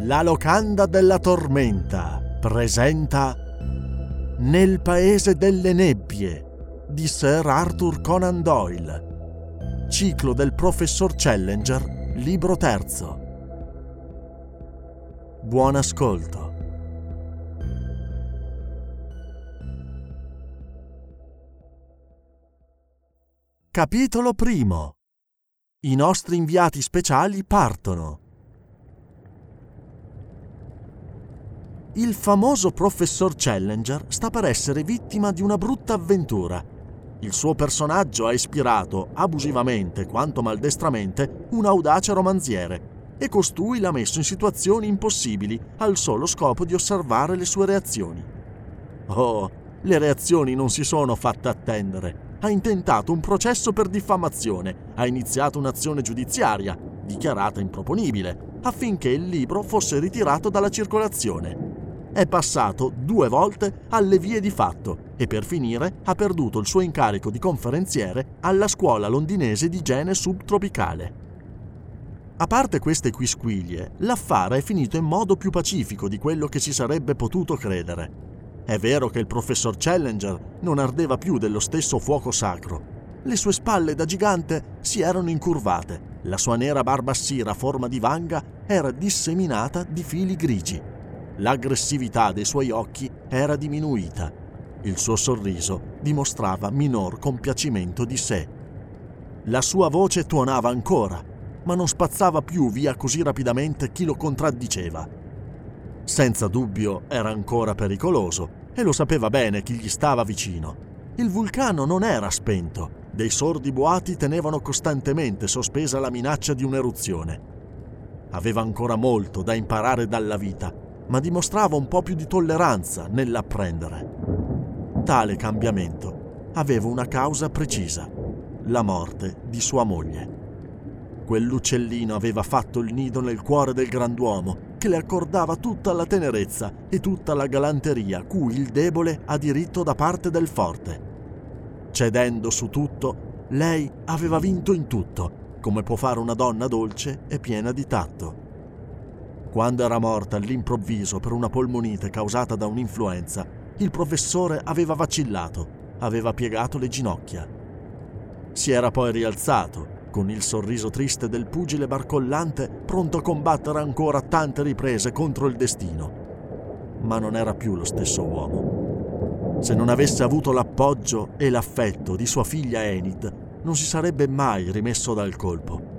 La locanda della tormenta presenta Nel paese delle nebbie di Sir Arthur Conan Doyle. Ciclo del professor Challenger, libro terzo. Buon ascolto. Capitolo primo. I nostri inviati speciali partono. Il famoso professor Challenger sta per essere vittima di una brutta avventura. Il suo personaggio ha ispirato, abusivamente quanto maldestramente, un audace romanziere e costui l'ha messo in situazioni impossibili al solo scopo di osservare le sue reazioni. Oh, le reazioni non si sono fatte attendere. Ha intentato un processo per diffamazione, ha iniziato un'azione giudiziaria, dichiarata improponibile, affinché il libro fosse ritirato dalla circolazione. È passato due volte alle vie di fatto e per finire ha perduto il suo incarico di conferenziere alla scuola londinese di igiene subtropicale. A parte queste quisquiglie, l'affare è finito in modo più pacifico di quello che si sarebbe potuto credere. È vero che il professor Challenger non ardeva più dello stesso fuoco sacro. Le sue spalle da gigante si erano incurvate, la sua nera barba assira a forma di vanga era disseminata di fili grigi. L'aggressività dei suoi occhi era diminuita. Il suo sorriso dimostrava minor compiacimento di sé. La sua voce tuonava ancora, ma non spazzava più via così rapidamente chi lo contraddiceva. Senza dubbio era ancora pericoloso e lo sapeva bene chi gli stava vicino. Il vulcano non era spento, dei sordi boati tenevano costantemente sospesa la minaccia di un'eruzione. Aveva ancora molto da imparare dalla vita, ma dimostrava un po' più di tolleranza nell'apprendere. Tale cambiamento aveva una causa precisa, la morte di sua moglie. Quell'uccellino aveva fatto il nido nel cuore del grand'uomo, che le accordava tutta la tenerezza e tutta la galanteria cui il debole ha diritto da parte del forte. Cedendo su tutto, lei aveva vinto in tutto, come può fare una donna dolce e piena di tatto. Quando era morta all'improvviso per una polmonite causata da un'influenza, il professore aveva vacillato, aveva piegato le ginocchia. Si era poi rialzato con il sorriso triste del pugile barcollante pronto a combattere ancora tante riprese contro il destino. Ma non era più lo stesso uomo. Se non avesse avuto l'appoggio e l'affetto di sua figlia Enid, non si sarebbe mai rimesso dal colpo.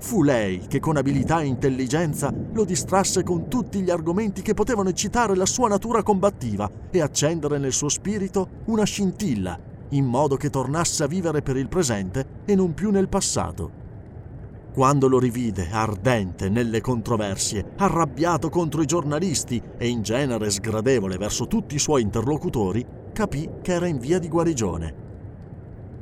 Fu lei che con abilità e intelligenza lo distrasse con tutti gli argomenti che potevano eccitare la sua natura combattiva e accendere nel suo spirito una scintilla in modo che tornasse a vivere per il presente e non più nel passato. Quando lo rivide ardente nelle controversie, arrabbiato contro i giornalisti e in genere sgradevole verso tutti i suoi interlocutori, capì che era in via di guarigione.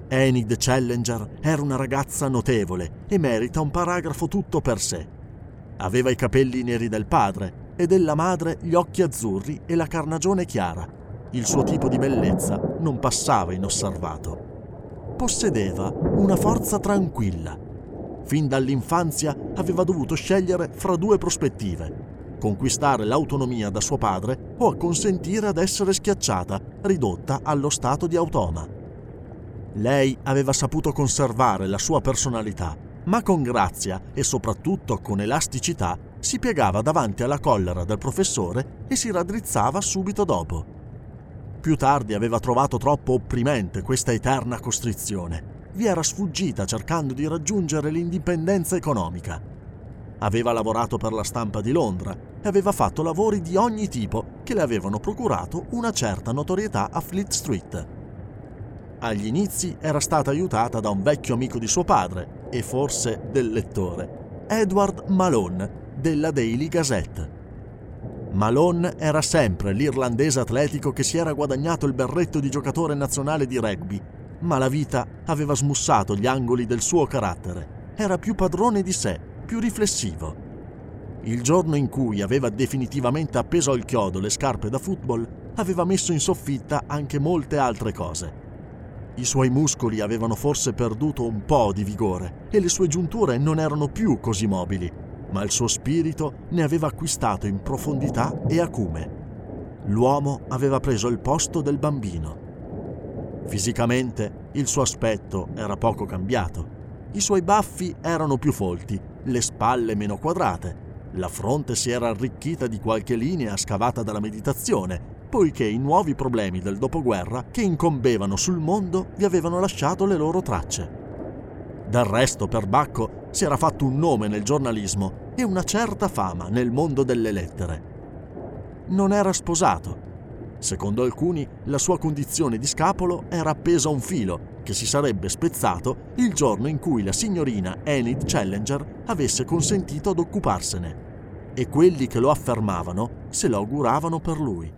Enid Challenger era una ragazza notevole e merita un paragrafo tutto per sé. Aveva i capelli neri del padre e della madre gli occhi azzurri e la carnagione chiara il suo tipo di bellezza non passava inosservato. Possedeva una forza tranquilla. Fin dall'infanzia aveva dovuto scegliere fra due prospettive, conquistare l'autonomia da suo padre o acconsentire ad essere schiacciata, ridotta allo stato di automa. Lei aveva saputo conservare la sua personalità, ma con grazia e soprattutto con elasticità si piegava davanti alla collera del professore e si raddrizzava subito dopo. Più tardi aveva trovato troppo opprimente questa eterna costrizione. Vi era sfuggita cercando di raggiungere l'indipendenza economica. Aveva lavorato per la stampa di Londra e aveva fatto lavori di ogni tipo che le avevano procurato una certa notorietà a Fleet Street. Agli inizi era stata aiutata da un vecchio amico di suo padre e forse del lettore, Edward Malone, della Daily Gazette. Malone era sempre l'irlandese atletico che si era guadagnato il berretto di giocatore nazionale di rugby, ma la vita aveva smussato gli angoli del suo carattere. Era più padrone di sé, più riflessivo. Il giorno in cui aveva definitivamente appeso al chiodo le scarpe da football, aveva messo in soffitta anche molte altre cose. I suoi muscoli avevano forse perduto un po' di vigore e le sue giunture non erano più così mobili, ma il suo spirito ne aveva acquistato in profondità e acume. L'uomo aveva preso il posto del bambino. Fisicamente il suo aspetto era poco cambiato. I suoi baffi erano più folti, le spalle meno quadrate, la fronte si era arricchita di qualche linea scavata dalla meditazione, poiché i nuovi problemi del dopoguerra che incombevano sul mondo vi avevano lasciato le loro tracce. Del resto, per Bacco si era fatto un nome nel giornalismo e una certa fama nel mondo delle lettere. Non era sposato. Secondo alcuni, la sua condizione di scapolo era appesa a un filo che si sarebbe spezzato il giorno in cui la signorina Enid Challenger avesse consentito ad occuparsene. E quelli che lo affermavano se lo auguravano per lui.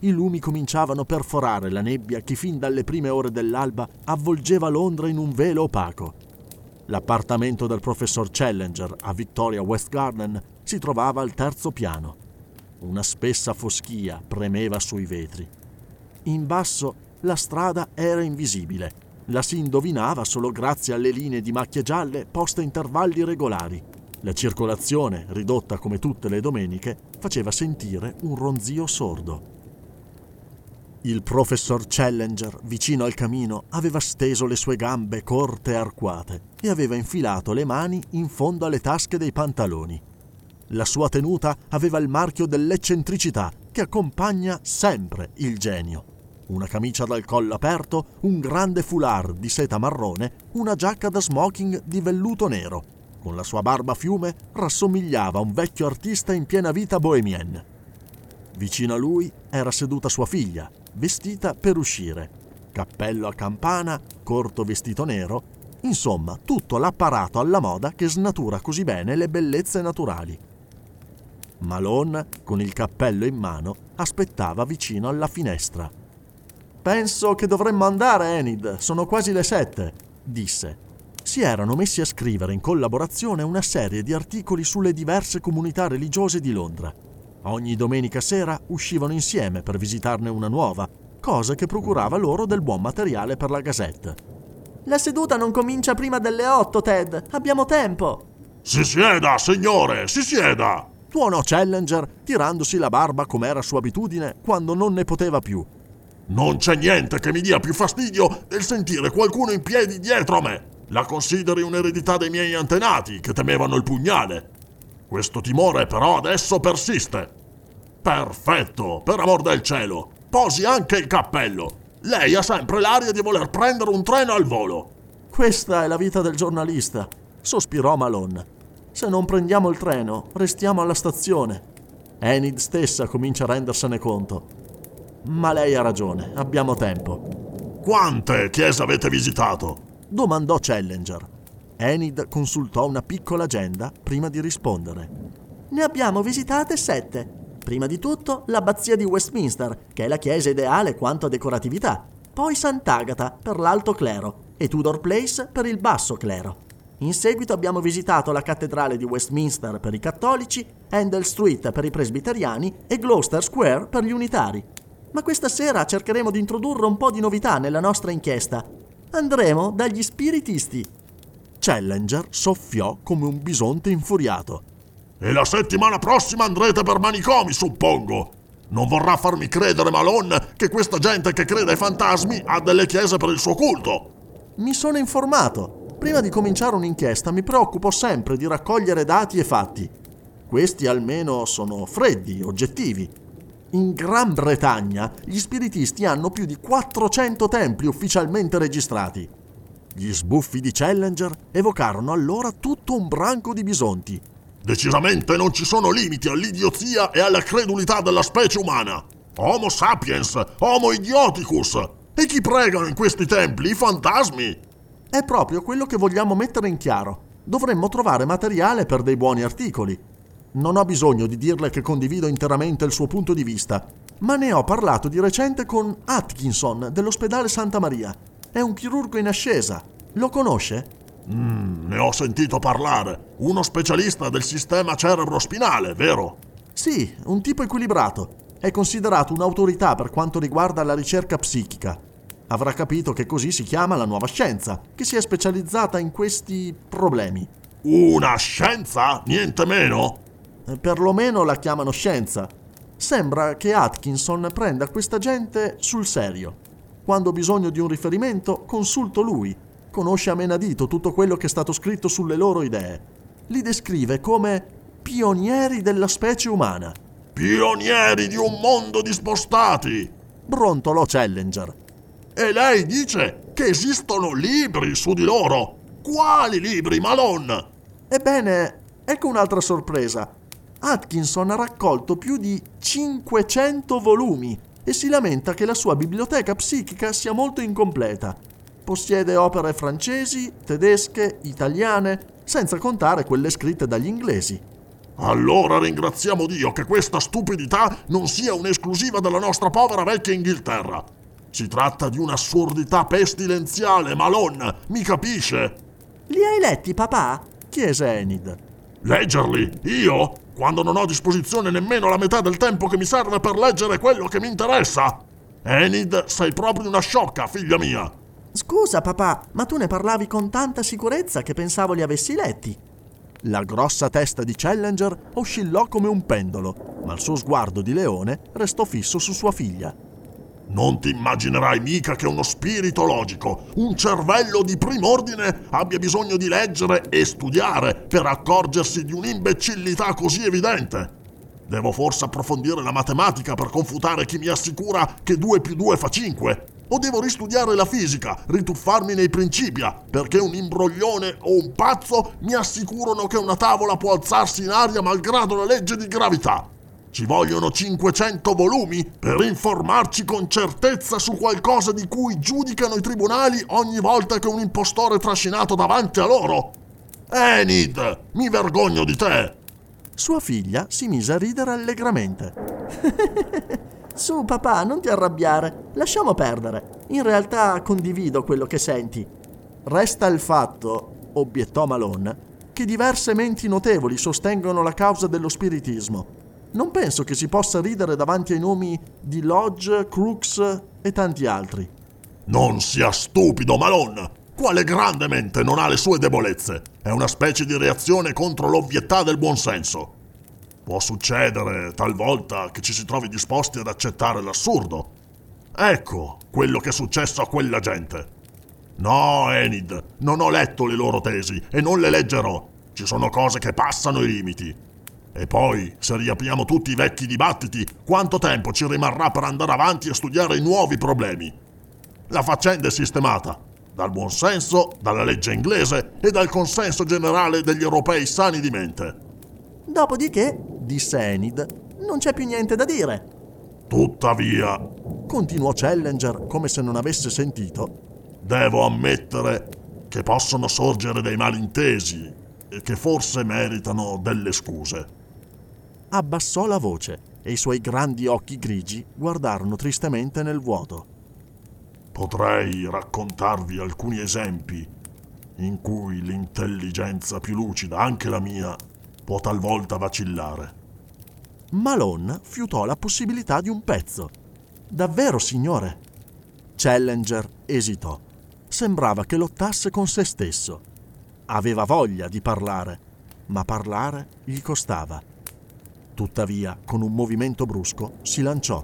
i lumi cominciavano a perforare la nebbia che fin dalle prime ore dell'alba avvolgeva Londra in un velo opaco. L'appartamento del professor Challenger a Victoria West Garden si trovava al terzo piano. Una spessa foschia premeva sui vetri. In basso la strada era invisibile. La si indovinava solo grazie alle linee di macchie gialle poste a intervalli regolari. La circolazione, ridotta come tutte le domeniche, faceva sentire un ronzio sordo. Il professor Challenger, vicino al camino, aveva steso le sue gambe corte e arcuate e aveva infilato le mani in fondo alle tasche dei pantaloni. La sua tenuta aveva il marchio dell'eccentricità che accompagna sempre il genio. Una camicia dal collo aperto, un grande foulard di seta marrone, una giacca da smoking di velluto nero. Con la sua barba fiume rassomigliava a un vecchio artista in piena vita bohemienne. Vicino a lui era seduta sua figlia, vestita per uscire. Cappello a campana, corto vestito nero, insomma tutto l'apparato alla moda che snatura così bene le bellezze naturali. Malone, con il cappello in mano, aspettava vicino alla finestra. Penso che dovremmo andare, Enid, sono quasi le sette, disse. Si erano messi a scrivere in collaborazione una serie di articoli sulle diverse comunità religiose di Londra. Ogni domenica sera uscivano insieme per visitarne una nuova, cosa che procurava loro del buon materiale per la Gazette. La seduta non comincia prima delle otto, Ted. Abbiamo tempo. Si sieda, signore, si sieda! Tuonò Challenger, tirandosi la barba come era sua abitudine quando non ne poteva più. Non c'è niente che mi dia più fastidio del sentire qualcuno in piedi dietro a me. La consideri un'eredità dei miei antenati che temevano il pugnale. Questo timore però adesso persiste. Perfetto, per amor del cielo. Posi anche il cappello. Lei ha sempre l'aria di voler prendere un treno al volo. Questa è la vita del giornalista, sospirò Malone. Se non prendiamo il treno, restiamo alla stazione. Enid stessa comincia a rendersene conto. Ma lei ha ragione, abbiamo tempo. Quante chiese avete visitato? domandò Challenger. Enid consultò una piccola agenda prima di rispondere. Ne abbiamo visitate sette. Prima di tutto l'abbazia di Westminster, che è la chiesa ideale quanto a decoratività. Poi Sant'Agata per l'alto clero e Tudor Place per il basso clero. In seguito abbiamo visitato la cattedrale di Westminster per i cattolici, Handel Street per i presbiteriani e Gloucester Square per gli unitari. Ma questa sera cercheremo di introdurre un po' di novità nella nostra inchiesta. Andremo dagli spiritisti. Challenger soffiò come un bisonte infuriato. E la settimana prossima andrete per manicomi, suppongo. Non vorrà farmi credere, Malone, che questa gente che crede ai fantasmi ha delle chiese per il suo culto. Mi sono informato. Prima di cominciare un'inchiesta mi preoccupo sempre di raccogliere dati e fatti. Questi almeno sono freddi, oggettivi. In Gran Bretagna gli spiritisti hanno più di 400 templi ufficialmente registrati. Gli sbuffi di Challenger evocarono allora tutto un branco di bisonti. Decisamente non ci sono limiti all'idiozia e alla credulità della specie umana. Homo sapiens, Homo idioticus. E chi pregano in questi templi? I fantasmi? È proprio quello che vogliamo mettere in chiaro. Dovremmo trovare materiale per dei buoni articoli. Non ho bisogno di dirle che condivido interamente il suo punto di vista, ma ne ho parlato di recente con Atkinson dell'ospedale Santa Maria. È un chirurgo in ascesa. Lo conosce? Mm, ne ho sentito parlare. Uno specialista del sistema cerebro-spinale, vero? Sì, un tipo equilibrato. È considerato un'autorità per quanto riguarda la ricerca psichica. Avrà capito che così si chiama la nuova scienza, che si è specializzata in questi problemi. Una scienza? Niente meno? Eh, Perlomeno la chiamano scienza. Sembra che Atkinson prenda questa gente sul serio. Quando ho bisogno di un riferimento, consulto lui. Conosce a menadito tutto quello che è stato scritto sulle loro idee. Li descrive come pionieri della specie umana. Pionieri di un mondo di spostati! Brontolò Challenger. E lei dice che esistono libri su di loro? Quali libri, Malone? Ebbene, ecco un'altra sorpresa. Atkinson ha raccolto più di 500 volumi e si lamenta che la sua biblioteca psichica sia molto incompleta. Possiede opere francesi, tedesche, italiane, senza contare quelle scritte dagli inglesi. Allora ringraziamo Dio che questa stupidità non sia un'esclusiva della nostra povera vecchia Inghilterra. Si tratta di un'assurdità pestilenziale, Malone, mi capisce? Li hai letti, papà? chiese Enid. Leggerli? Io? Quando non ho a disposizione nemmeno la metà del tempo che mi serve per leggere quello che mi interessa? Enid, sei proprio una sciocca, figlia mia. Scusa, papà, ma tu ne parlavi con tanta sicurezza che pensavo li avessi letti. La grossa testa di Challenger oscillò come un pendolo, ma il suo sguardo di leone restò fisso su sua figlia. Non ti immaginerai mica che uno spirito logico, un cervello di prim'ordine, abbia bisogno di leggere e studiare per accorgersi di un'imbecillità così evidente. Devo forse approfondire la matematica per confutare chi mi assicura che 2 più 2 fa 5? O devo ristudiare la fisica, rituffarmi nei principia, perché un imbroglione o un pazzo mi assicurano che una tavola può alzarsi in aria malgrado la legge di gravità? Ci vogliono 500 volumi per informarci con certezza su qualcosa di cui giudicano i tribunali ogni volta che un impostore è trascinato davanti a loro. Enid, mi vergogno di te. Sua figlia si mise a ridere allegramente. Su, papà, non ti arrabbiare. Lasciamo perdere. In realtà condivido quello che senti. Resta il fatto, obiettò Malone, che diverse menti notevoli sostengono la causa dello spiritismo. Non penso che si possa ridere davanti ai nomi di Lodge, Crooks e tanti altri. Non sia stupido, Malone! Quale grande mente non ha le sue debolezze? È una specie di reazione contro l'ovvietà del buonsenso. Può succedere talvolta che ci si trovi disposti ad accettare l'assurdo. Ecco quello che è successo a quella gente. No, Enid, non ho letto le loro tesi e non le leggerò. Ci sono cose che passano i limiti. E poi, se riapriamo tutti i vecchi dibattiti, quanto tempo ci rimarrà per andare avanti e studiare i nuovi problemi? La faccenda è sistemata, dal buonsenso, dalla legge inglese e dal consenso generale degli europei sani di mente. Dopodiché, disse Enid, non c'è più niente da dire. Tuttavia, continuò Challenger come se non avesse sentito, devo ammettere che possono sorgere dei malintesi e che forse meritano delle scuse. Abbassò la voce e i suoi grandi occhi grigi guardarono tristemente nel vuoto. Potrei raccontarvi alcuni esempi in cui l'intelligenza più lucida, anche la mia, può talvolta vacillare. Malone fiutò la possibilità di un pezzo. Davvero, signore? Challenger esitò. Sembrava che lottasse con se stesso. aveva voglia di parlare, ma parlare gli costava. Tuttavia, con un movimento brusco, si lanciò.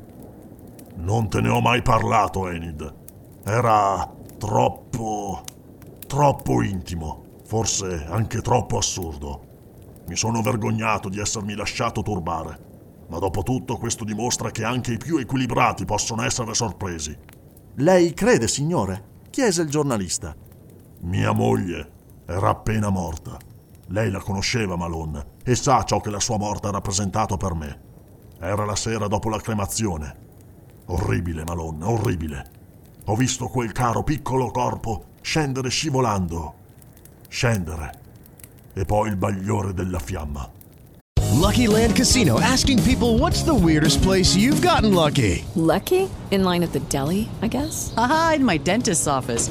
Non te ne ho mai parlato, Enid. Era troppo... troppo intimo, forse anche troppo assurdo. Mi sono vergognato di essermi lasciato turbare, ma dopo tutto questo dimostra che anche i più equilibrati possono essere sorpresi. Lei crede, signore? chiese il giornalista. Mia moglie era appena morta. Lei la conosceva, Malone, e sa ciò che la sua morte ha rappresentato per me. Era la sera dopo la cremazione. Orribile, Malone, orribile. Ho visto quel caro piccolo corpo scendere scivolando. Scendere. E poi il bagliore della fiamma. Lucky Land Casino asking people what's the weirdest place you've gotten lucky? Lucky? In line at the deli, I guess? Aha, in my dentist's office.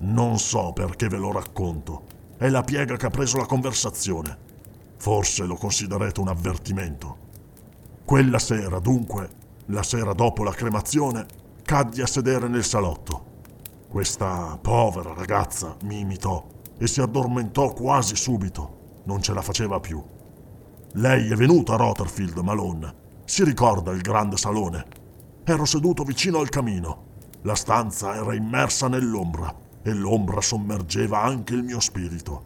Non so perché ve lo racconto. È la piega che ha preso la conversazione. Forse lo considerete un avvertimento. Quella sera, dunque, la sera dopo la cremazione, caddi a sedere nel salotto. Questa povera ragazza mi imitò e si addormentò quasi subito. Non ce la faceva più. Lei è venuta a Rotherfield, Malone. Si ricorda il grande salone. Ero seduto vicino al camino. La stanza era immersa nell'ombra e l'ombra sommergeva anche il mio spirito.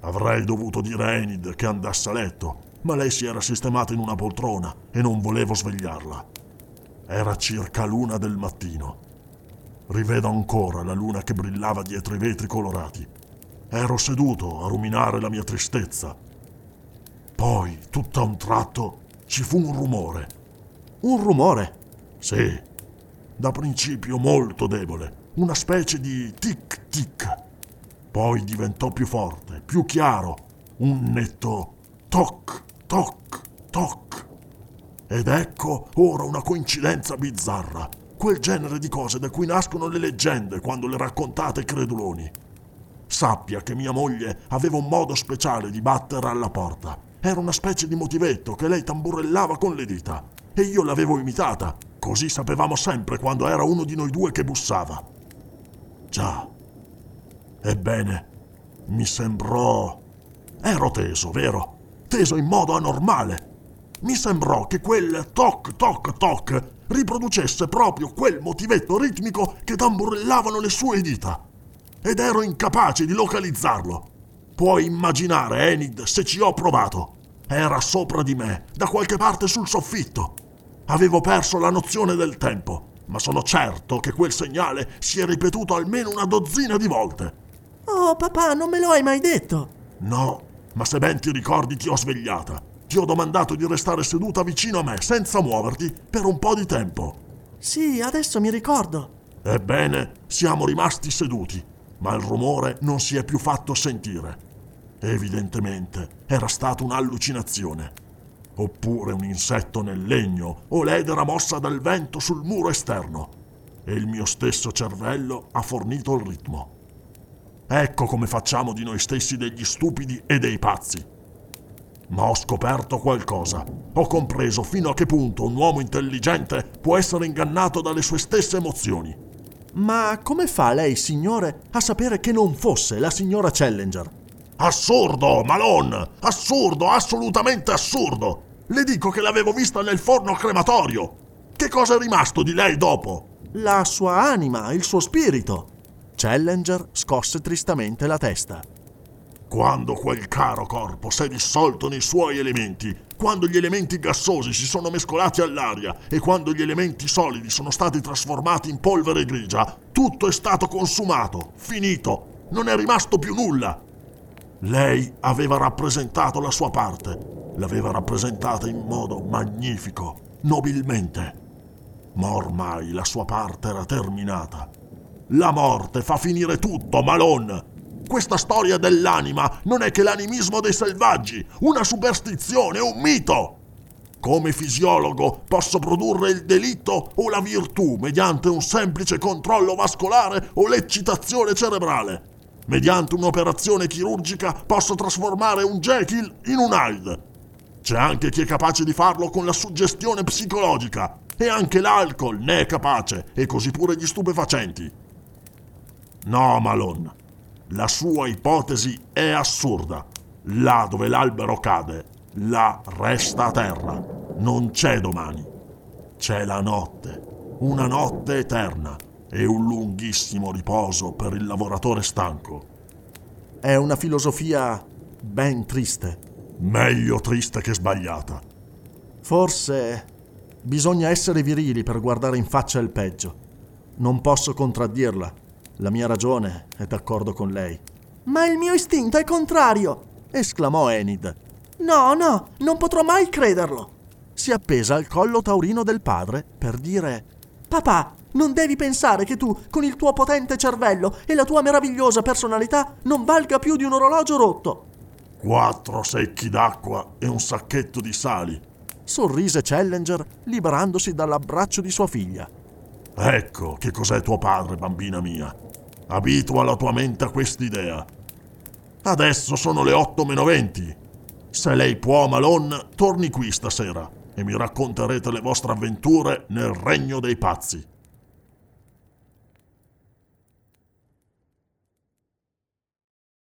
Avrei dovuto dire a Enid che andasse a letto, ma lei si era sistemata in una poltrona e non volevo svegliarla. Era circa l'una del mattino. Rivedo ancora la luna che brillava dietro i vetri colorati. Ero seduto a ruminare la mia tristezza. Poi, tutto a un tratto, ci fu un rumore. Un rumore? Sì, da principio molto debole, una specie di tic-tic. Poi diventò più forte, più chiaro, un netto toc, toc, toc. Ed ecco ora una coincidenza bizzarra, quel genere di cose da cui nascono le leggende quando le raccontate creduloni. Sappia che mia moglie aveva un modo speciale di battere alla porta. Era una specie di motivetto che lei tamburellava con le dita e io l'avevo imitata, così sapevamo sempre quando era uno di noi due che bussava. Già. Ebbene, mi sembrò... Ero teso, vero? Teso in modo anormale. Mi sembrò che quel toc toc toc riproducesse proprio quel motivetto ritmico che tamburellavano le sue dita. Ed ero incapace di localizzarlo. Puoi immaginare, Enid, se ci ho provato. Era sopra di me, da qualche parte sul soffitto. Avevo perso la nozione del tempo ma sono certo che quel segnale si è ripetuto almeno una dozzina di volte. Oh, papà, non me lo hai mai detto. No, ma se ben ti ricordi ti ho svegliata. Ti ho domandato di restare seduta vicino a me, senza muoverti, per un po' di tempo. Sì, adesso mi ricordo. Ebbene, siamo rimasti seduti, ma il rumore non si è più fatto sentire. Evidentemente era stata un'allucinazione oppure un insetto nel legno o l'edera mossa dal vento sul muro esterno. E il mio stesso cervello ha fornito il ritmo. Ecco come facciamo di noi stessi degli stupidi e dei pazzi. Ma ho scoperto qualcosa. Ho compreso fino a che punto un uomo intelligente può essere ingannato dalle sue stesse emozioni. Ma come fa lei, signore, a sapere che non fosse la signora Challenger? Assurdo, Malone! Assurdo, assolutamente assurdo! Le dico che l'avevo vista nel forno crematorio. Che cosa è rimasto di lei dopo? La sua anima, il suo spirito. Challenger scosse tristamente la testa. Quando quel caro corpo si è dissolto nei suoi elementi, quando gli elementi gassosi si sono mescolati all'aria e quando gli elementi solidi sono stati trasformati in polvere grigia, tutto è stato consumato, finito, non è rimasto più nulla. Lei aveva rappresentato la sua parte, l'aveva rappresentata in modo magnifico, nobilmente. Ma ormai la sua parte era terminata. La morte fa finire tutto, Malone. Questa storia dell'anima non è che l'animismo dei selvaggi, una superstizione, un mito. Come fisiologo posso produrre il delitto o la virtù mediante un semplice controllo vascolare o l'eccitazione cerebrale. Mediante un'operazione chirurgica posso trasformare un Jekyll in un Hyde. C'è anche chi è capace di farlo con la suggestione psicologica e anche l'alcol ne è capace e così pure gli stupefacenti. No, Malone, la sua ipotesi è assurda. Là dove l'albero cade, là resta a terra. Non c'è domani. C'è la notte, una notte eterna e un lunghissimo riposo per il lavoratore stanco. È una filosofia ben triste. Meglio triste che sbagliata. Forse bisogna essere virili per guardare in faccia il peggio. Non posso contraddirla. La mia ragione è d'accordo con lei. Ma il mio istinto è contrario! esclamò Enid. No, no, non potrò mai crederlo. Si appesa al collo taurino del padre per dire Papà, non devi pensare che tu, con il tuo potente cervello e la tua meravigliosa personalità, non valga più di un orologio rotto. Quattro secchi d'acqua e un sacchetto di sali. Sorrise Challenger, liberandosi dall'abbraccio di sua figlia. Ecco che cos'è tuo padre, bambina mia. Abitua la tua mente a quest'idea. Adesso sono le 8 meno 20. Se lei può, Malone, torni qui stasera e mi racconterete le vostre avventure nel regno dei pazzi.